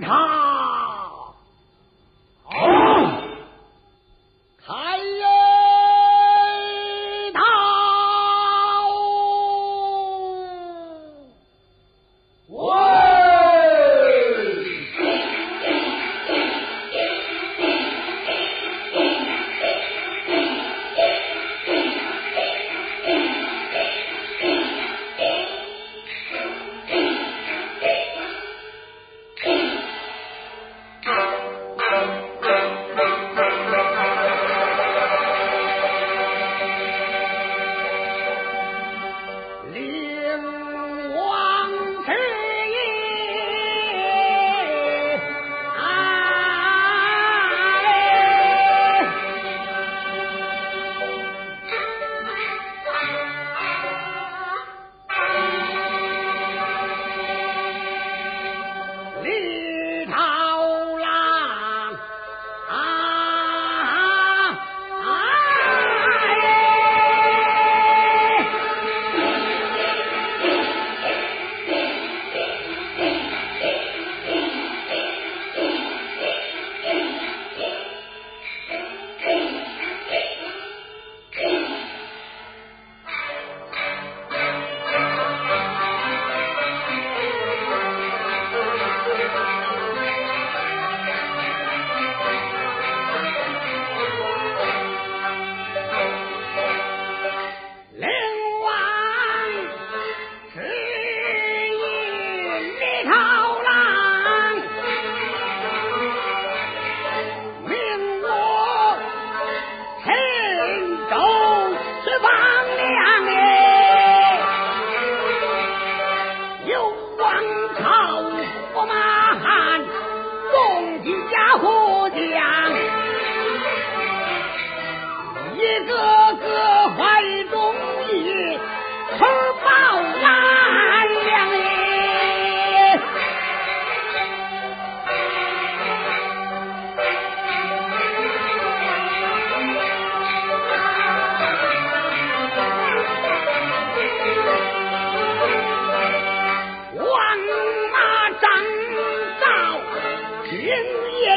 他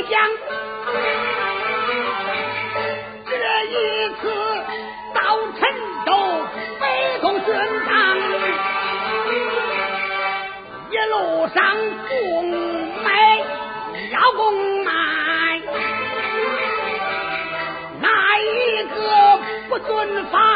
想，这一次到陈州北宫巡堂，一路上宫买要宫买，哪一个不遵法？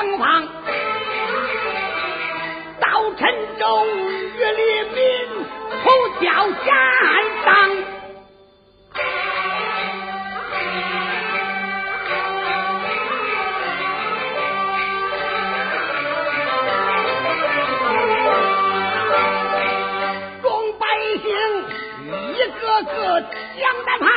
东方到陈州，岳烈斌呼叫加上众百姓，一个个将在。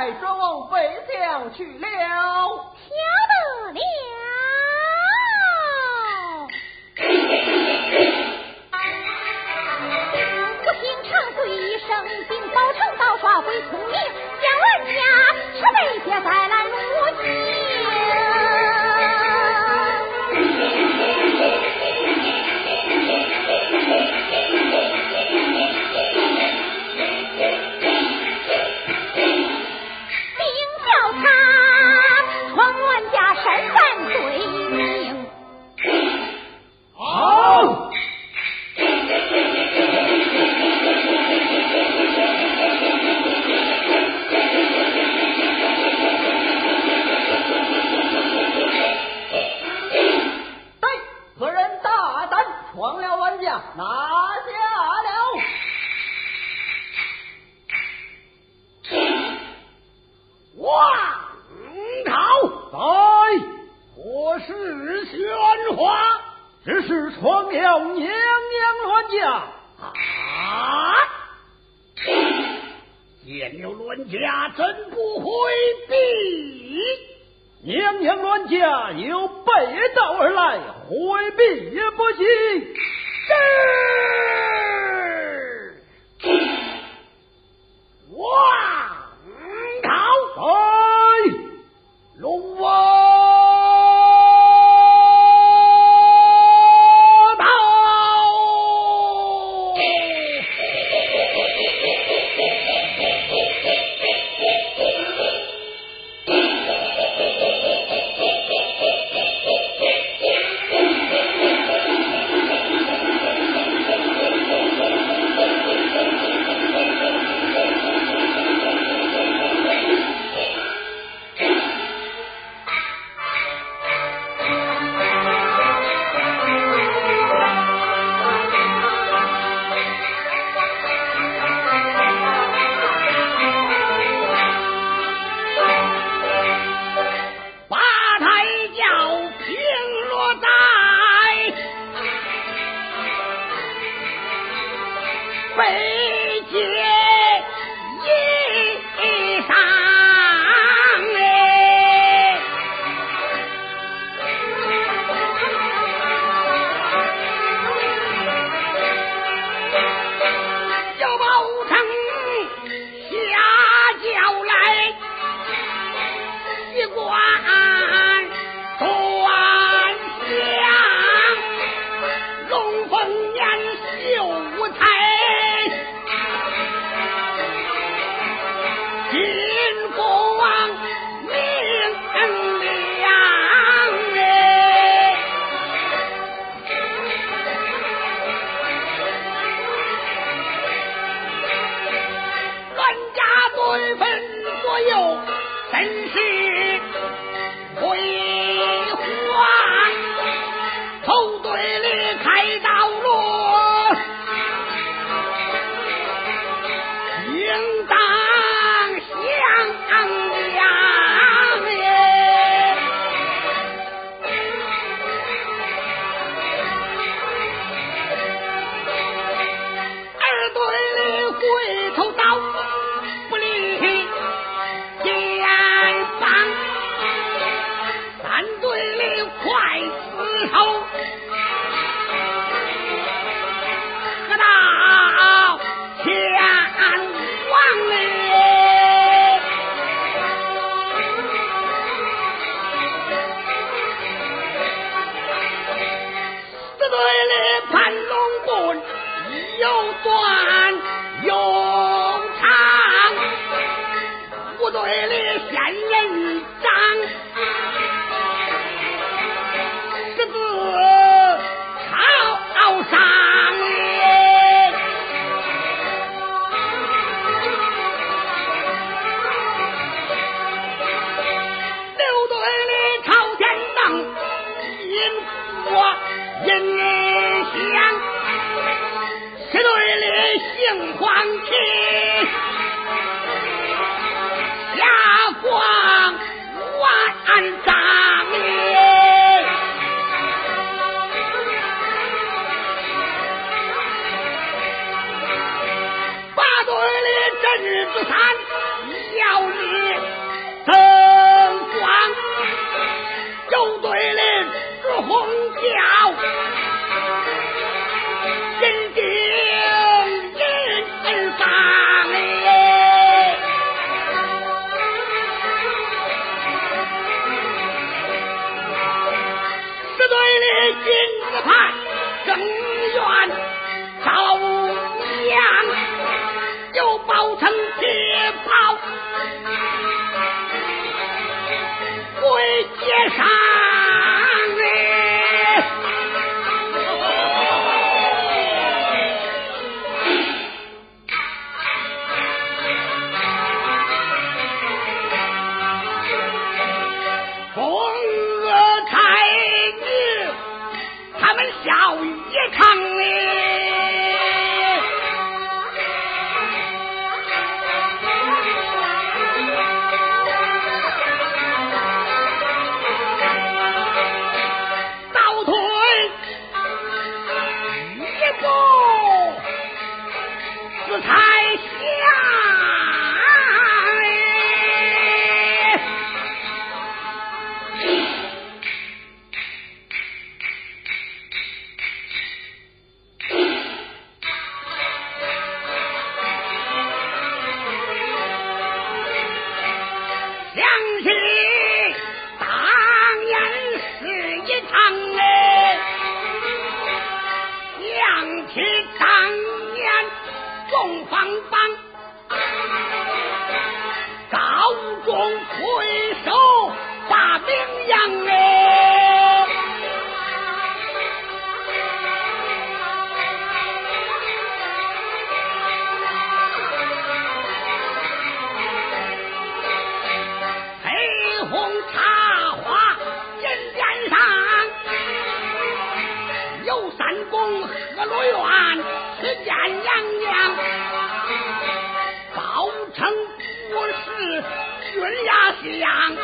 带庄王北疆去了。是喧哗，只是传了娘娘乱嫁啊！见有乱嫁，怎不回避？娘娘乱嫁由背道而来，回避也不行。是。将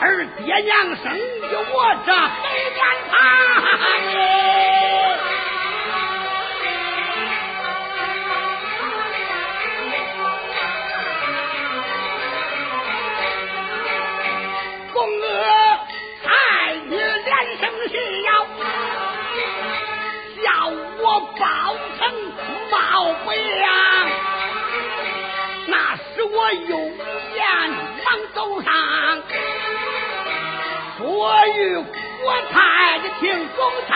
儿爹娘生就我这黑脸庞公娥太女连声谢邀叫我报成报不了那是我又上。我与国泰的庆功堂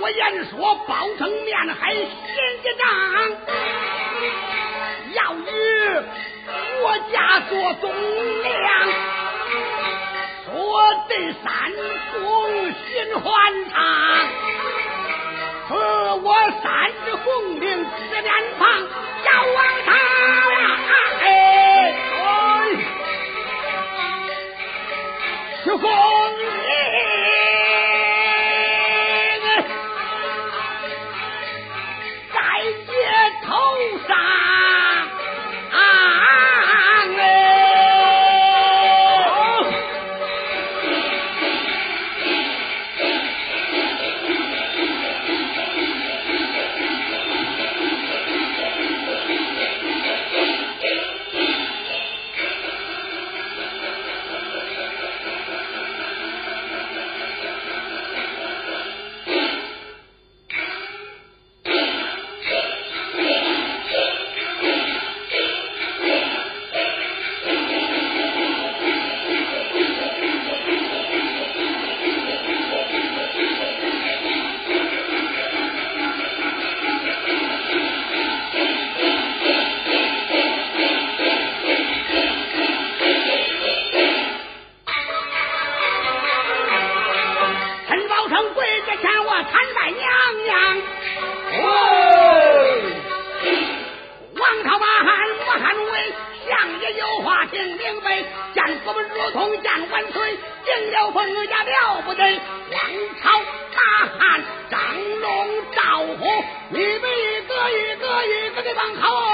我言说包拯面还嫌一张要与国家做忠良我得三公心欢畅，赐我三只红绫在面房，要往他呀，哎，哎，是。有话听明白，见我们如同见万岁，进了封家了不得，王朝大汉张龙赵虎，你们一个一个一个的往后。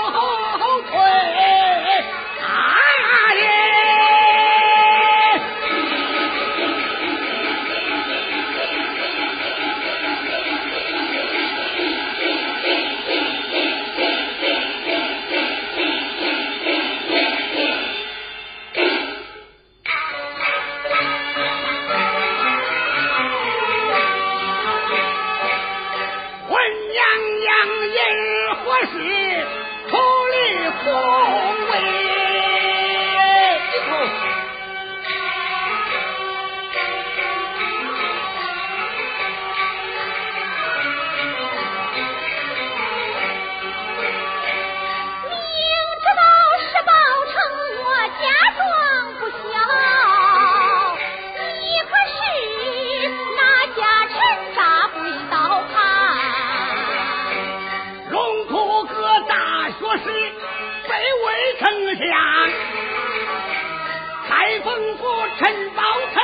丞相开封府陈宝成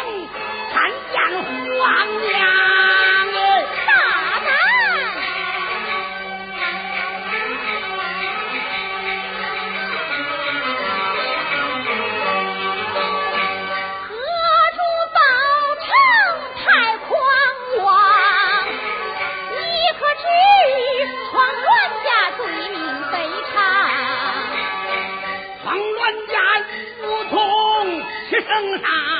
参见皇娘灯塔。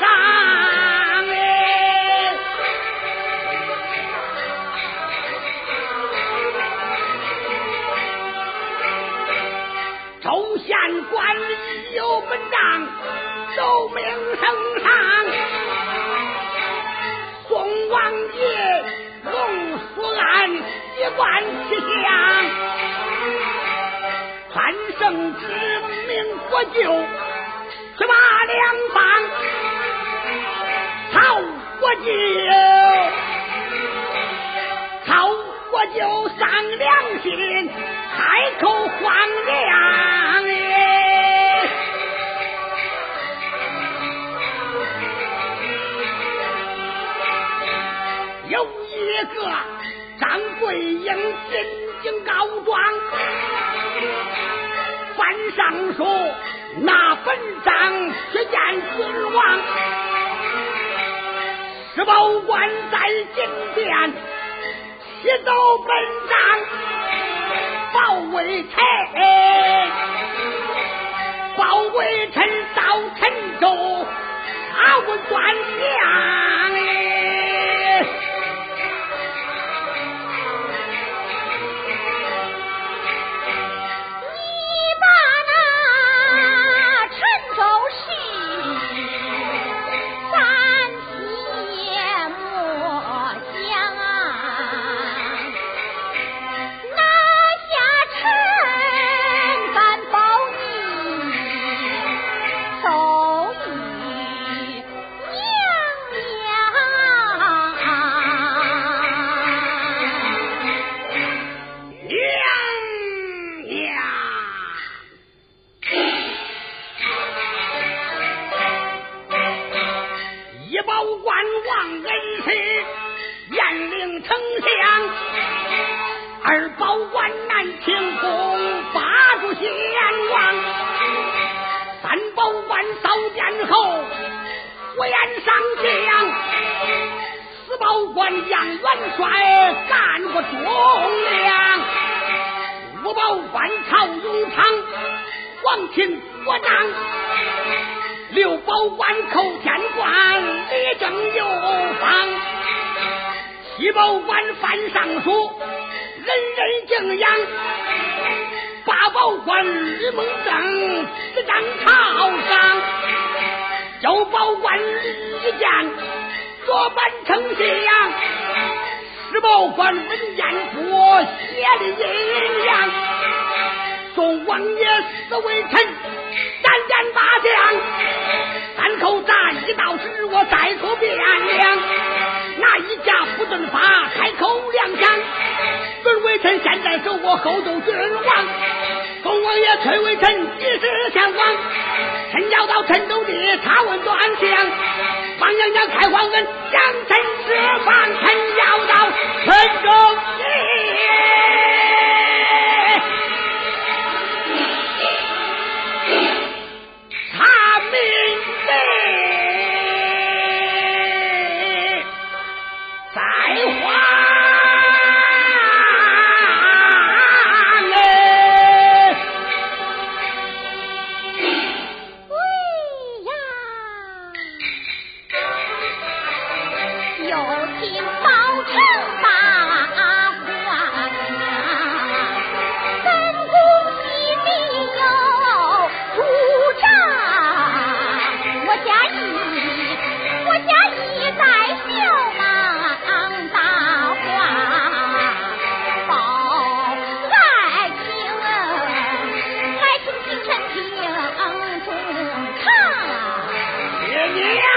上，周县官一有本章奏明圣上，宋王爷龙叔安一贯吉祥，潘胜之命不救。良心，开口荒凉哎！有一个张桂英进京告状，犯上书拿本章去见君王，石宝官在金殿。一走奔丧报为臣报卫臣到陈州杀我爹娘现在受我后周君王，恭王爷垂问臣几时相望？臣要到陈州地，他问端详。王娘娘开皇恩将臣释放，臣要到陈州地。Yeah!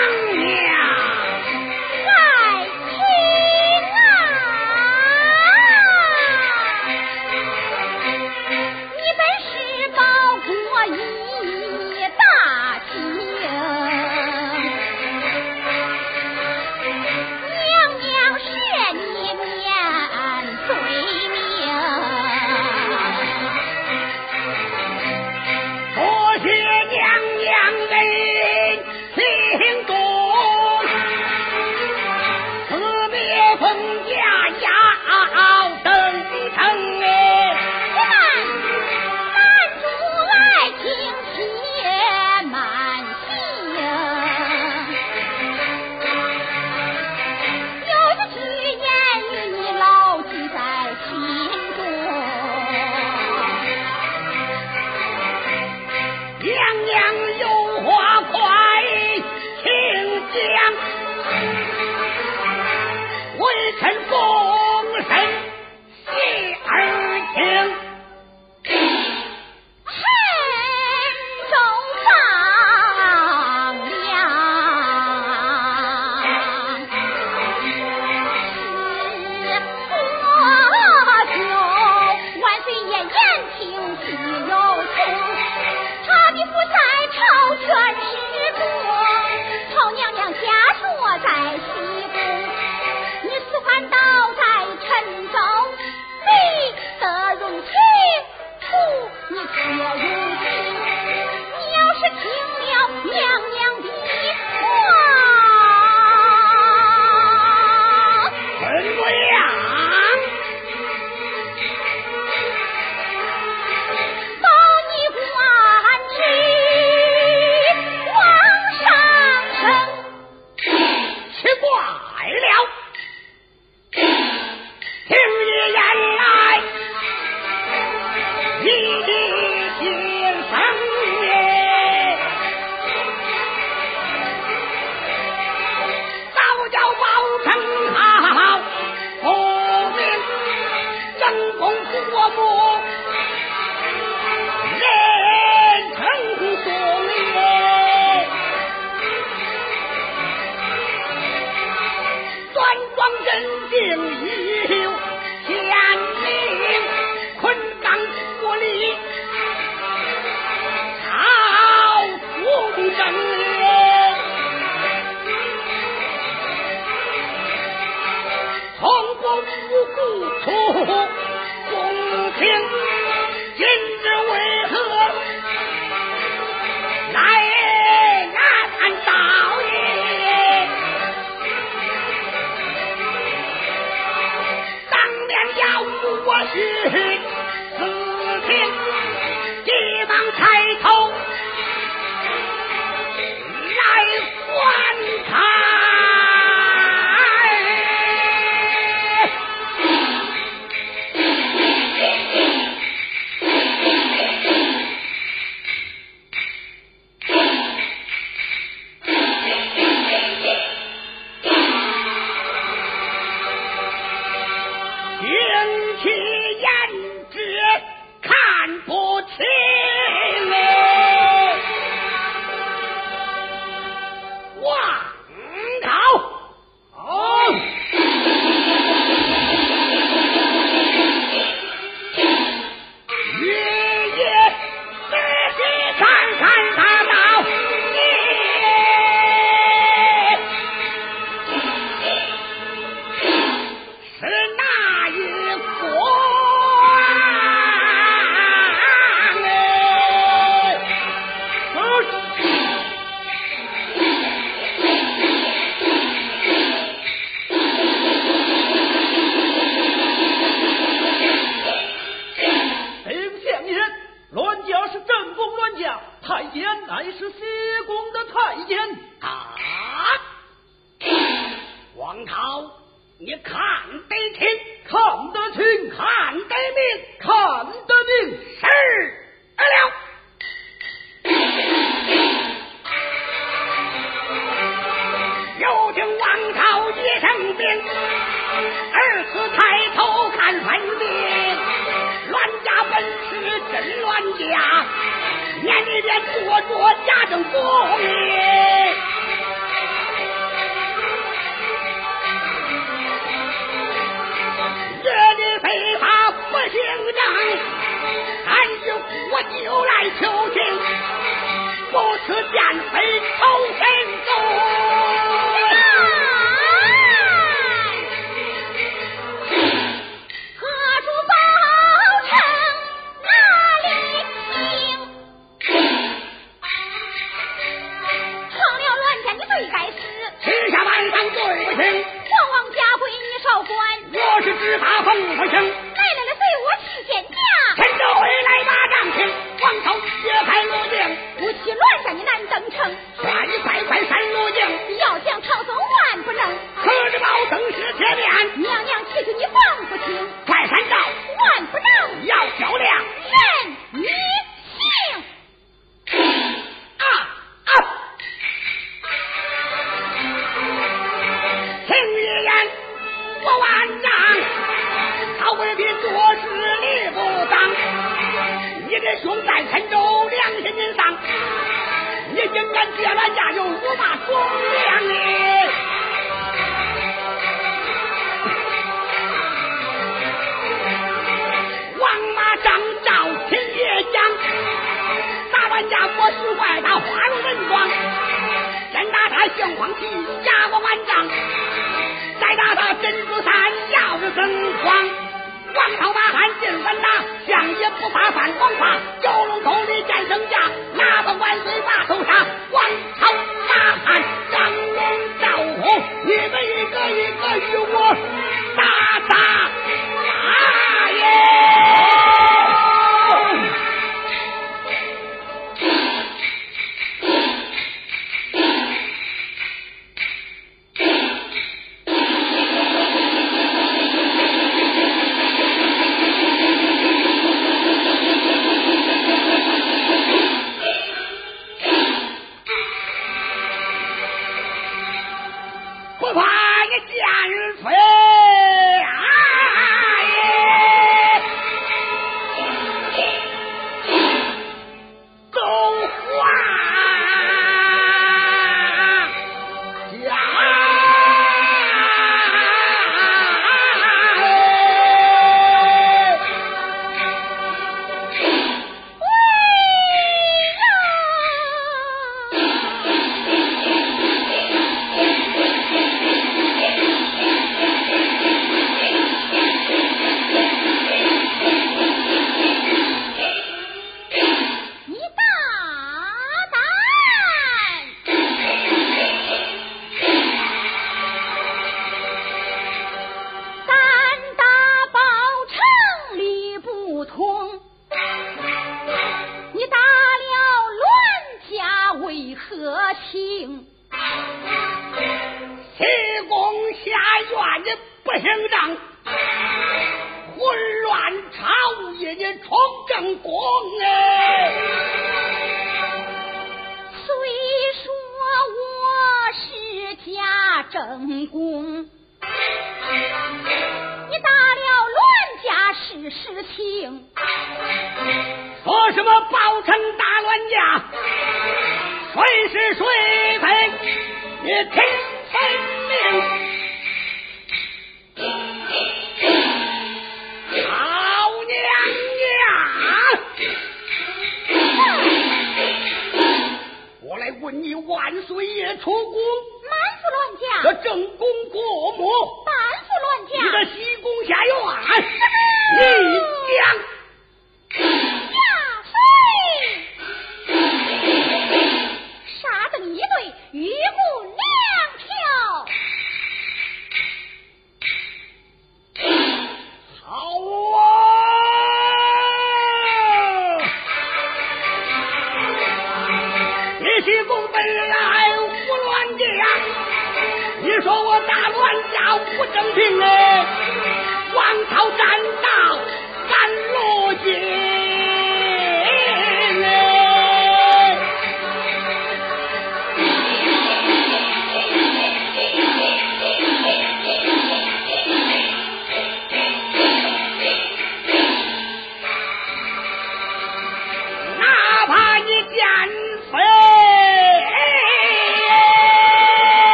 一边做着家政公作，不姓张，俺就我就来求情，不去见贼头贼。兄在郴州良心您丧，你竟敢借了家有辱骂忠良？王马张赵秦也讲，大官家我使坏他花容人装，先打他杏黄旗，压过万丈，再打他珍珠伞，要是更慌。王朝马汉进三打，相爷不怕反王法，九龙头里见圣驾，拿把万岁把头杀？王朝马汉张龙赵虎，你们一个一个与我打打打耶！情。说什么包城大乱家，谁是谁非？你听分明。好娘呀，我来问你，万岁爷出宫，满腹乱讲，这正宫过目。你的西宫下有俺，你将。